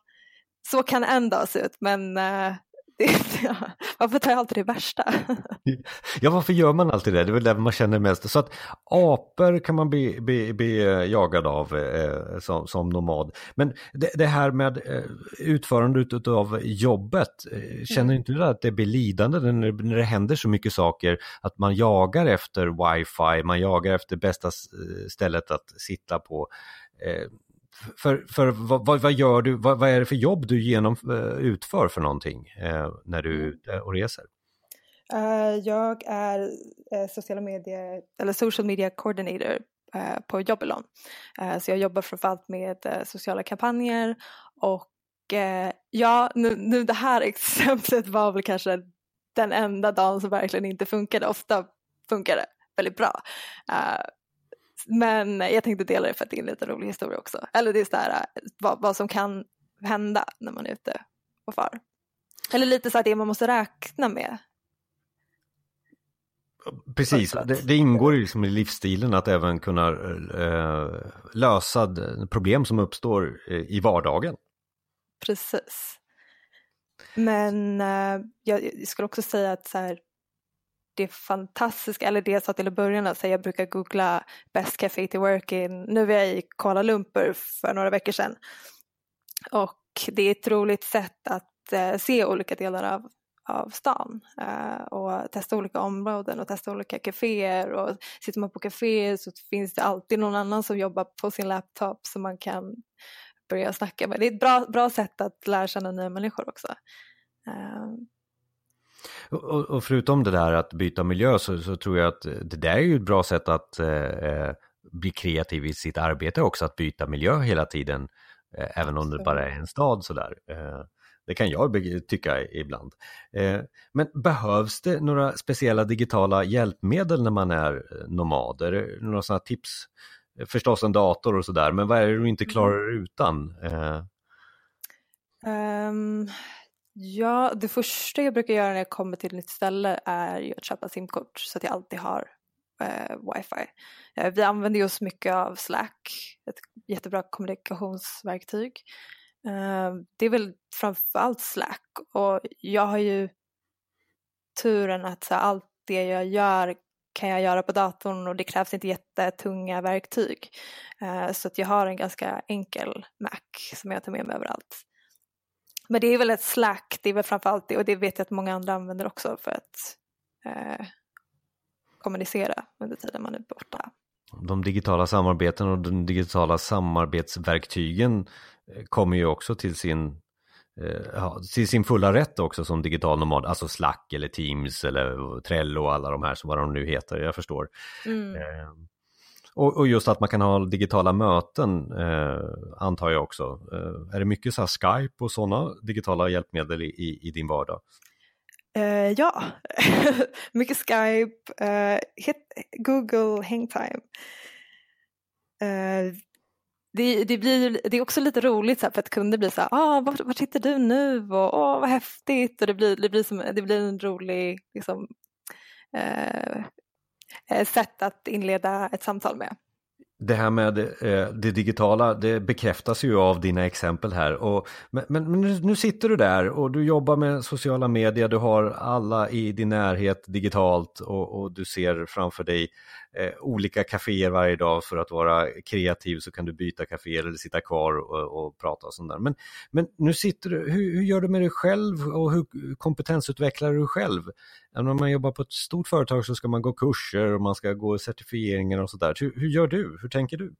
så kan en dag se ut. Men eh, (laughs) ja, varför tar jag alltid det värsta? (laughs) ja, varför gör man alltid det? Det är väl det man känner mest. Så att apor kan man bli, bli, bli jagad av eh, som, som, nomad. Men det, det här med eh, utförandet av jobbet, eh, känner mm. inte du att det blir lidande när, när det händer så mycket saker? Att man jagar efter wifi, man jagar efter bästa eh, stället att sitta på. Eh, för, för vad, vad, gör du, vad, vad, är det för jobb du genom, eh, utför för någonting eh, när du är mm. ute och reser? Uh, jag är uh, sociala medier, eller social media coordinator uh, på Jobelon. så jag jobbar framförallt med sociala kampanjer och ja, nu, nu det här (laughs) exemplet var väl kanske den enda dagen som verkligen inte funkade. Ofta funkar det väldigt bra. Men jag tänkte dela det för att det är en lite rolig historia också. Eller det är så här, vad, vad som kan hända när man är ute och far. Eller lite så här det man måste räkna med. Precis, det, det, ingår liksom i livsstilen att även kunna äh, lösa problem som uppstår eh, i vardagen. Precis. Men äh, jag skulle också säga att så här, det fantastiska, eller det jag sa till i början, alltså jag brukar googla Best Café to Work in, nu var jag i Kuala Lumpur för några veckor sedan. Och det är ett roligt sätt att eh, se olika delar av, av stan eh, och testa olika områden och testa olika kaféer och sitter man på kaféer så finns det alltid någon annan som jobbar på sin laptop som man kan börja snacka med. Det är ett bra, bra sätt att lära känna nya människor också. Eh, och, och, förutom det där att byta miljö så, så, tror jag att det där är ju ett bra sätt att eh, eh, bli kreativ i sitt arbete också, att byta miljö hela tiden, eh, även om det bara är en stad sådär. Eh, det kan jag tycka ibland. Eh, men behövs det några speciella digitala hjälpmedel när man är eh, nomad? Är det några sådana tips? Förstås en dator och sådär, men vad är det du inte klarar utan? Um, Ja, det första jag brukar göra när jag kommer till ett nytt ställe är ju att köpa simkort så att jag alltid har eh, wifi. Eh, vi använder ju oss mycket av Slack, ett jättebra kommunikationsverktyg. Eh, det är väl framförallt Slack och jag har ju turen att så, allt det jag gör kan jag göra på datorn och det krävs inte jättetunga verktyg. Eh, så att jag har en ganska enkel Mac som jag tar med mig överallt. Men det är väl ett Slack, det är väl framförallt det och det vet jag att många andra använder också för att eh, kommunicera under tiden man är borta. De digitala samarbeten och de digitala samarbetsverktygen eh, kommer ju också till sin, eh, till sin fulla rätt också som digital nomad, alltså Slack eller Teams eller Trello och alla de här, så vad de nu heter, jag förstår. Mm. Och, och, just att man kan ha digitala möten eh, antar jag också. Eh, är det mycket så Skype och sådana digitala hjälpmedel i, i din vardag? Eh, ja, (laughs) mycket Skype, eh, hit, Google Hangtime. Eh, det, det, blir, det är också lite roligt så här, för att kunder blir så här, ah, vart, vart sitter du nu och åh vad häftigt och det blir, det blir, som, det blir en rolig liksom, Eh, Eh, sätt att inleda ett samtal med. Det här med eh, det digitala, det bekräftas ju av dina exempel här. Och, men, men nu sitter du där och du jobbar med sociala medier, du har alla i din närhet digitalt och, och du ser framför dig eh, olika kaféer varje dag för att vara kreativ så kan du byta kafé eller sitta kvar och, och prata och sånt där. Men, men nu sitter du, hur, hur, gör du med dig själv och hur kompetensutvecklar du själv? Även om man jobbar på ett stort företag så ska man gå kurser och man ska gå certifieringar och sådär. Hur, hur gör du? Hur tänker du?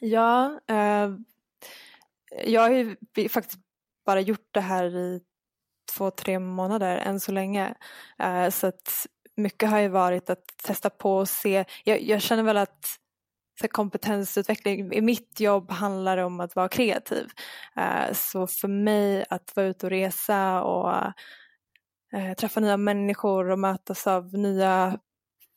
Ja, eh, jag har ju faktiskt bara gjort det här i två, tre månader än så länge. Eh, så att mycket har ju varit att testa på och se. Jag, jag känner väl att för kompetensutveckling i mitt jobb handlar om att vara kreativ. Eh, så för mig att vara ute och resa och eh, träffa nya människor och mötas av nya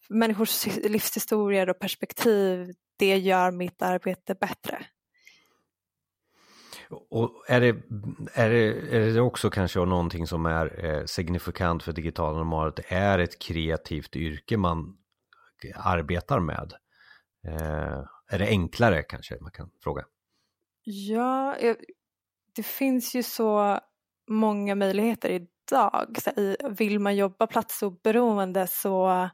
människors livshistorier och perspektiv, det gör mitt arbete bättre. Och är det, är, det, är det också kanske någonting som är eh, signifikant för digitala nomader, att det är ett kreativt yrke man arbetar med? Eh, är det enklare kanske man kan fråga? Ja, eh, det finns ju så många möjligheter idag. Så vill man jobba platsoberoende så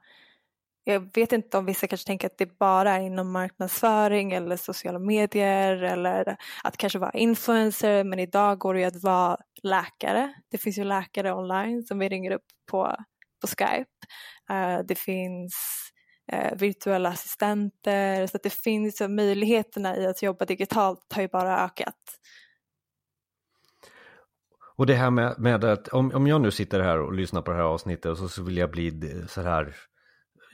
jag vet inte om vissa kanske tänker att det bara är inom marknadsföring eller sociala medier eller att kanske vara influencer men idag går det ju att vara läkare. Det finns ju läkare online som vi ringer upp på, på Skype. Uh, det finns uh, virtuella assistenter så att det finns möjligheterna i att jobba digitalt har ju bara ökat. Och det här med, med att om, om jag nu sitter här och lyssnar på det här avsnittet och så, så vill jag bli så här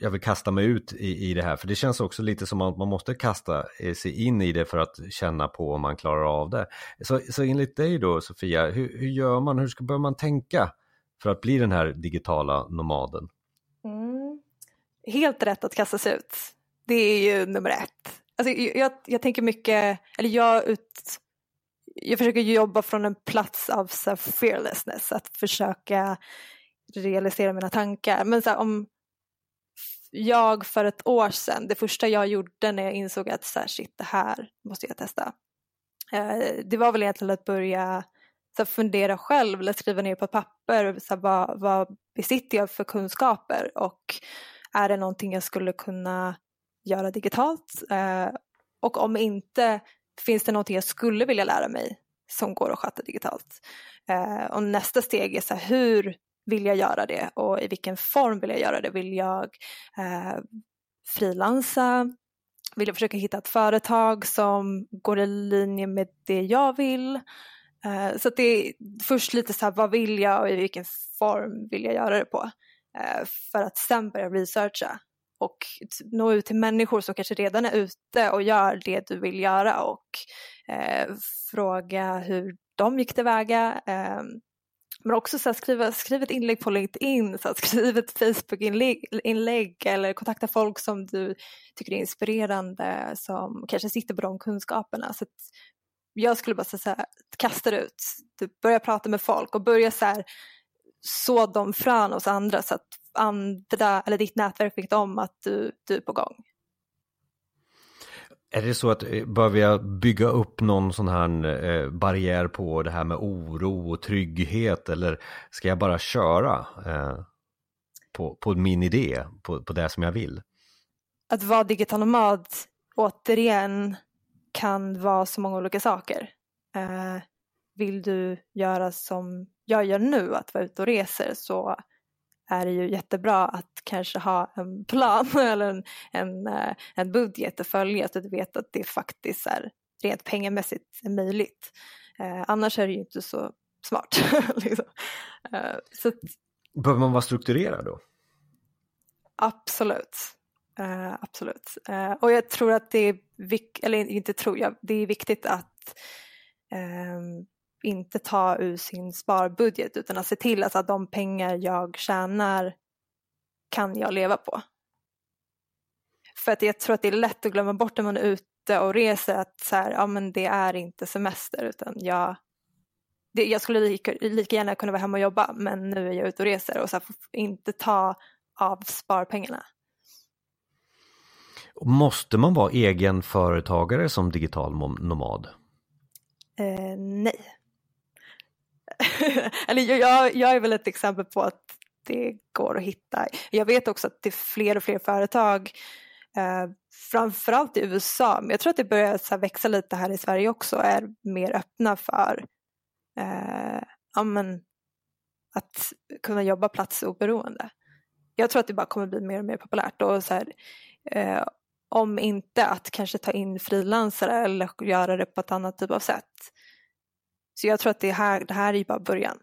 jag vill kasta mig ut i, i det här för det känns också lite som att man måste kasta eh, sig in i det för att känna på om man klarar av det. Så, så enligt dig då Sofia, hur, hur gör man, hur ska, bör man tänka för att bli den här digitala nomaden? Mm. Helt rätt att kasta sig ut. Det är ju nummer ett. Alltså, jag, jag tänker mycket, eller jag ut, jag försöker jobba från en plats av så fearlessness, att försöka realisera mina tankar. Men så här, om, jag för ett år sedan, det första jag gjorde när jag insåg att så här, shit, det här måste jag testa. Eh, det var väl egentligen att börja så här, fundera själv eller skriva ner på papper så här, vad, vad besitter jag för kunskaper och är det någonting jag skulle kunna göra digitalt? Eh, och om inte, finns det någonting jag skulle vilja lära mig som går att sköta digitalt? Eh, och nästa steg är så här, hur vill jag göra det och i vilken form vill jag göra det? Vill jag eh, frilansa? Vill jag försöka hitta ett företag som går i linje med det jag vill? Eh, så det är först lite så här, vad vill jag och i vilken form vill jag göra det på? Eh, för att sen börja researcha och nå ut till människor som kanske redan är ute och gör det du vill göra och eh, fråga hur de gick tillväga. Eh, men också så här, skriva, skriv ett inlägg på LinkedIn, så här, (laughs) skriv ett Facebook-inlägg eller kontakta folk som du tycker är inspirerande som kanske sitter på de kunskaperna. Så jag skulle bara säga kasta det ut, du börja prata med folk och börja så här, så de frön hos andra så att andra, eller ditt nätverk vet om att du, du är på gång. Är det så att behöver bör vi bygga upp någon sån här eh, barriär på det här med oro och trygghet eller ska jag bara köra eh, på, på min idé, på, på det som jag vill? Att vara digital nomad återigen kan vara så många olika saker. Eh, vill du göra som jag gör nu, att vara ute och reser, så är det ju jättebra att kanske ha en plan (laughs) eller en, en, eh, en budget att följa så att du vet att det faktiskt är rent pengamässigt är möjligt. Eh, annars är det ju inte så smart. (laughs) liksom. eh, så Behöver man vara strukturerad då? Absolut. Uh, absolut. Uh, och jag tror att det är, eller inte tror jag, det är viktigt att um, inte ta ur sin sparbudget utan att se till att de pengar jag tjänar kan jag leva på. För att jag tror att det är lätt att glömma bort när man är ute och reser att så här, ja, men det är inte semester utan jag, det, jag skulle lika, lika gärna kunna vara hemma och jobba men nu är jag ute och reser och så här, inte ta av sparpengarna. Måste man vara egen företagare som digital nomad? Eh, nej. (laughs) Eller jag, jag är väl ett exempel på att det går att hitta. Jag vet också att det är fler och fler företag, eh, framförallt i USA, men jag tror att det börjar så växa lite här i Sverige också, är mer öppna för eh, ja, men, att kunna jobba platsoberoende. Jag tror att det bara kommer bli mer och mer populärt och så här, eh, om inte att kanske ta in frilansare eller göra det på ett annat typ av sätt. Så jag tror att det här, det här är bara början.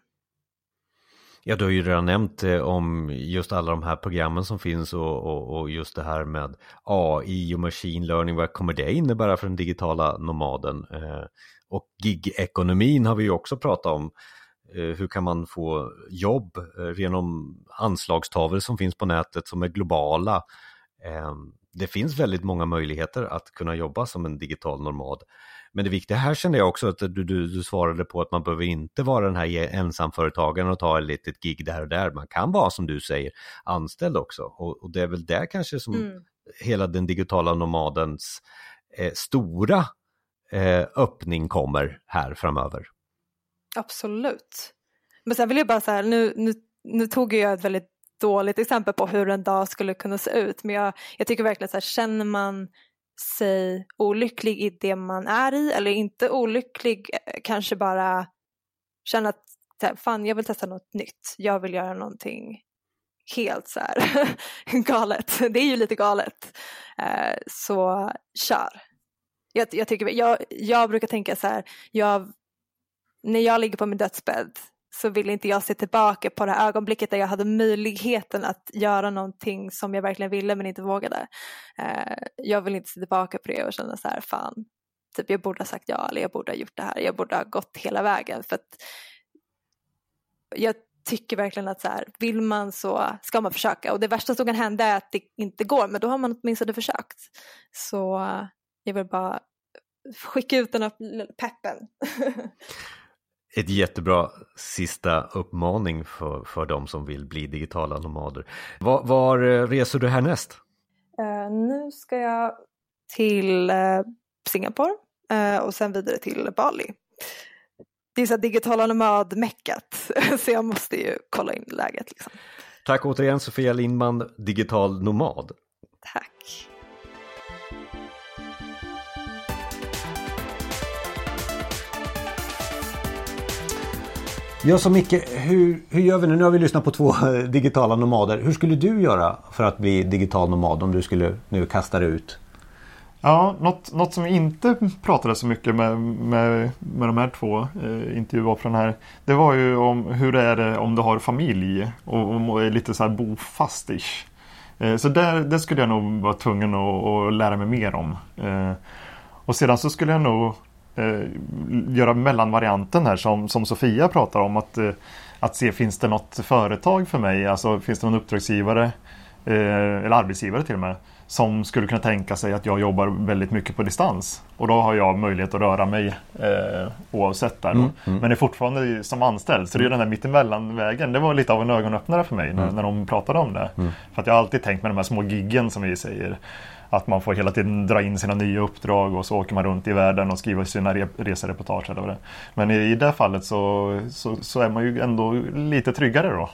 Ja, du har ju redan nämnt eh, om just alla de här programmen som finns och, och, och, just det här med AI och machine learning. Vad kommer det innebära för den digitala nomaden? Eh, och gig-ekonomin har vi ju också pratat om. Eh, hur kan man få jobb eh, genom anslagstavlor som finns på nätet som är globala? Eh, det finns väldigt många möjligheter att kunna jobba som en digital nomad. Men det viktiga här kände jag också att du, du, du svarade på att man behöver inte vara den här ensamföretagaren och ta ett litet gig där och där. Man kan vara som du säger anställd också och, och det är väl där kanske som mm. hela den digitala nomadens eh, stora eh, öppning kommer här framöver. Absolut. Men sen vill jag bara så här, nu, nu, nu tog jag ett väldigt dåligt exempel på hur en dag skulle kunna se ut. Men jag, jag tycker verkligen så här, känner man sig olycklig i det man är i eller inte olycklig, eh, kanske bara känna att fan jag vill testa något nytt, jag vill göra någonting helt så här (laughs) galet, det är ju lite galet. Eh, så kör. Jag, jag, tycker, jag, jag brukar tänka så här, jag, när jag ligger på min dödsbädd så vill inte jag se tillbaka på det här ögonblicket där jag hade möjligheten att göra någonting som jag verkligen ville men inte vågade. Eh, jag vill inte se tillbaka på det och känna så här, fan, typ jag borde ha sagt ja eller jag borde ha gjort det här, jag borde ha gått hela vägen. För att jag tycker verkligen att så här, vill man så ska man försöka och det värsta som kan hända är att det inte går men då har man åtminstone försökt. Så jag vill bara skicka ut den här peppen. (laughs) Ett jättebra sista uppmaning för, för de som vill bli digitala nomader. Var, var eh, reser du härnäst? Uh, nu ska jag till uh, Singapore uh, och sen vidare till Bali. Det är så digitala nomad-meckat (laughs) så jag måste ju kolla in läget. Liksom. Tack återigen Sofia Lindman, digital nomad. Ja, så Micke, hur, hur gör vi nu? Nu har vi lyssnat på två (laughs) digitala nomader. Hur skulle du göra för att bli digital nomad om du skulle nu kasta dig ut? Ja, något, något som vi inte pratade så mycket med, med, med de här två eh, intervjuoffren här. Det var ju om hur det är om du har familj och, och är lite så här bofastish. Eh, så där, det skulle jag nog vara tvungen att, att lära mig mer om. Eh, och sedan så skulle jag nog eh, göra mellanvarianten här som, som Sofia pratar om. Att, eh, att se finns det något företag för mig, alltså finns det någon uppdragsgivare eh, eller arbetsgivare till och med som skulle kunna tänka sig att jag jobbar väldigt mycket på distans. Och då har jag möjlighet att röra mig eh, oavsett där. Mm, mm. Men är fortfarande som anställd. Så det är den där mittemellanvägen. Det var lite av en ögonöppnare för mig när, mm. när de pratade om det. Mm. För att jag har alltid tänkt med de här små giggen som vi säger. Att man får hela tiden dra in sina nya uppdrag och så åker man runt i världen och skriver sina re resereportage. Eller vad det. Men i, i det fallet så, så, så, är man ju ändå lite tryggare då.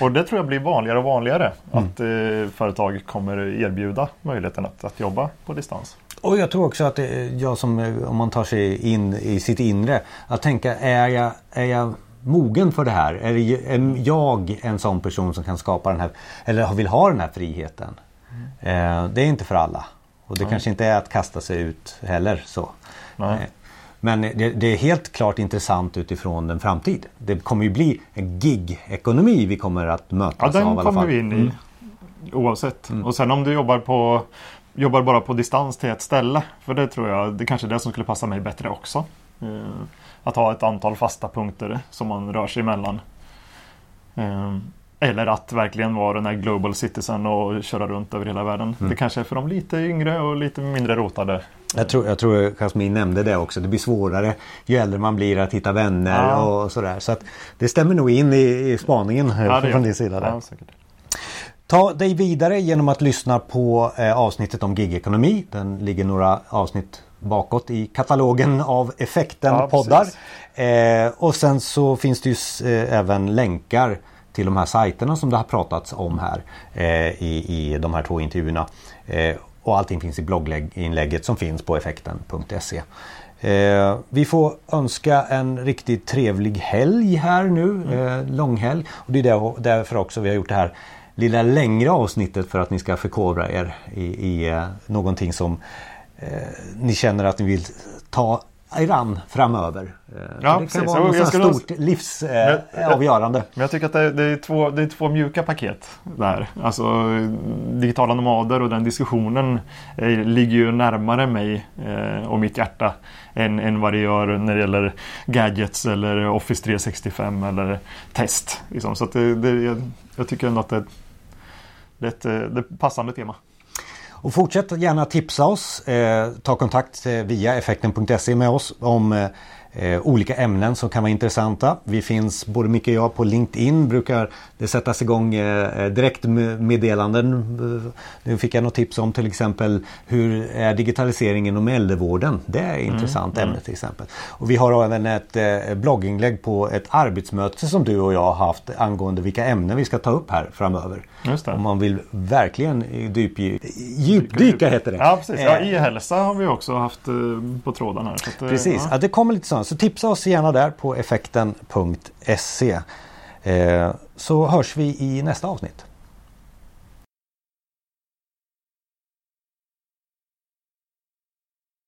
Och det tror jag blir vanligare och vanligare. Mm. Att eh, företag kommer erbjuda möjligheten att, att jobba på distans. Och jag tror också att det, jag som, eh, om man tar sig in i sitt inre, att tänka är jag, är jag mogen för det här? Är, jag en sån person som kan skapa den här, eller vill ha den här friheten? Eh, det är inte för alla. Och det mm. kanske inte är att kasta sig ut heller så. Eh, men det, det, är helt klart intressant utifrån den framtid. Det kommer ju bli en gig-ekonomi vi kommer att mötas ja, av. Ja, den kommer vi in i. Mm. Oavsett. Mm. Och sen om du jobbar på Jobbar bara på distans till ett ställe. För det tror jag, det kanske är det som skulle passa mig bättre också. Eh, att ha ett antal fasta punkter som man rör sig emellan. Eh, eller att verkligen vara den här global citizen och köra runt över hela världen. Mm. Det kanske är för de lite yngre och lite mindre rotade. Jag tror, jag tror Jasmin nämnde det också. Det blir svårare ju äldre man blir att hitta vänner ja. och sådär. Så att det stämmer nog in i, i spaningen ja, från din sida. Där. Ta dig vidare genom att lyssna på eh, avsnittet om gigekonomi. Den ligger några avsnitt bakåt i katalogen av Effekten-poddar. Eh, och sen så finns det ju eh, även länkar till de här sajterna som det har pratats om här eh, i, i de här två intervjuerna. Och allting finns i blogginlägget som finns på effekten.se. Eh, vi får önska en riktigt trevlig helg här nu, mm. eh, långhelg. Och det är därför också vi har gjort det här lilla längre avsnittet för att ni ska förkovra er i, i eh, någonting som eh, ni känner att ni vill ta Iran framöver. Eh, ja, det kan precis. vara något stort livsavgörande. Eh, men jag tycker att det, det, är två, det är två mjuka paket där. Alltså digitala nomader och den diskussionen eh, ligger ju närmare mig eh, och mitt hjärta än, än vad det gör när det gäller gadgets eller Office 365 eller test. Liksom. Så det, det, jag, jag, tycker ändå att det, det är ett, det är ett passande tema. Och fortsätt gärna tipsa oss. Eh, ta kontakt eh, via effekten.se med oss om eh, eh, olika ämnen som kan vara intressanta. Vi finns, både Micke och jag, på LinkedIn. Brukar det sättas igång eh, direktmeddelanden. Nu fick jag något tips om till exempel hur är digitaliseringen inom äldrevården? Det är ett mm, intressant mm. ämne till exempel. Och vi har även ett eh, blogginlägg på ett arbetsmöte som du och jag har haft angående vilka ämnen vi ska ta upp här framöver. Om man vill verkligen djupdyka heter det. Ja, precis. Ja, e-hälsa har vi också haft eh, på. Att, precis, ja. ja. det kommer lite sånt. Så tipsa oss gärna där på effekten.se. Eh, så hörs vi i nästa avsnitt.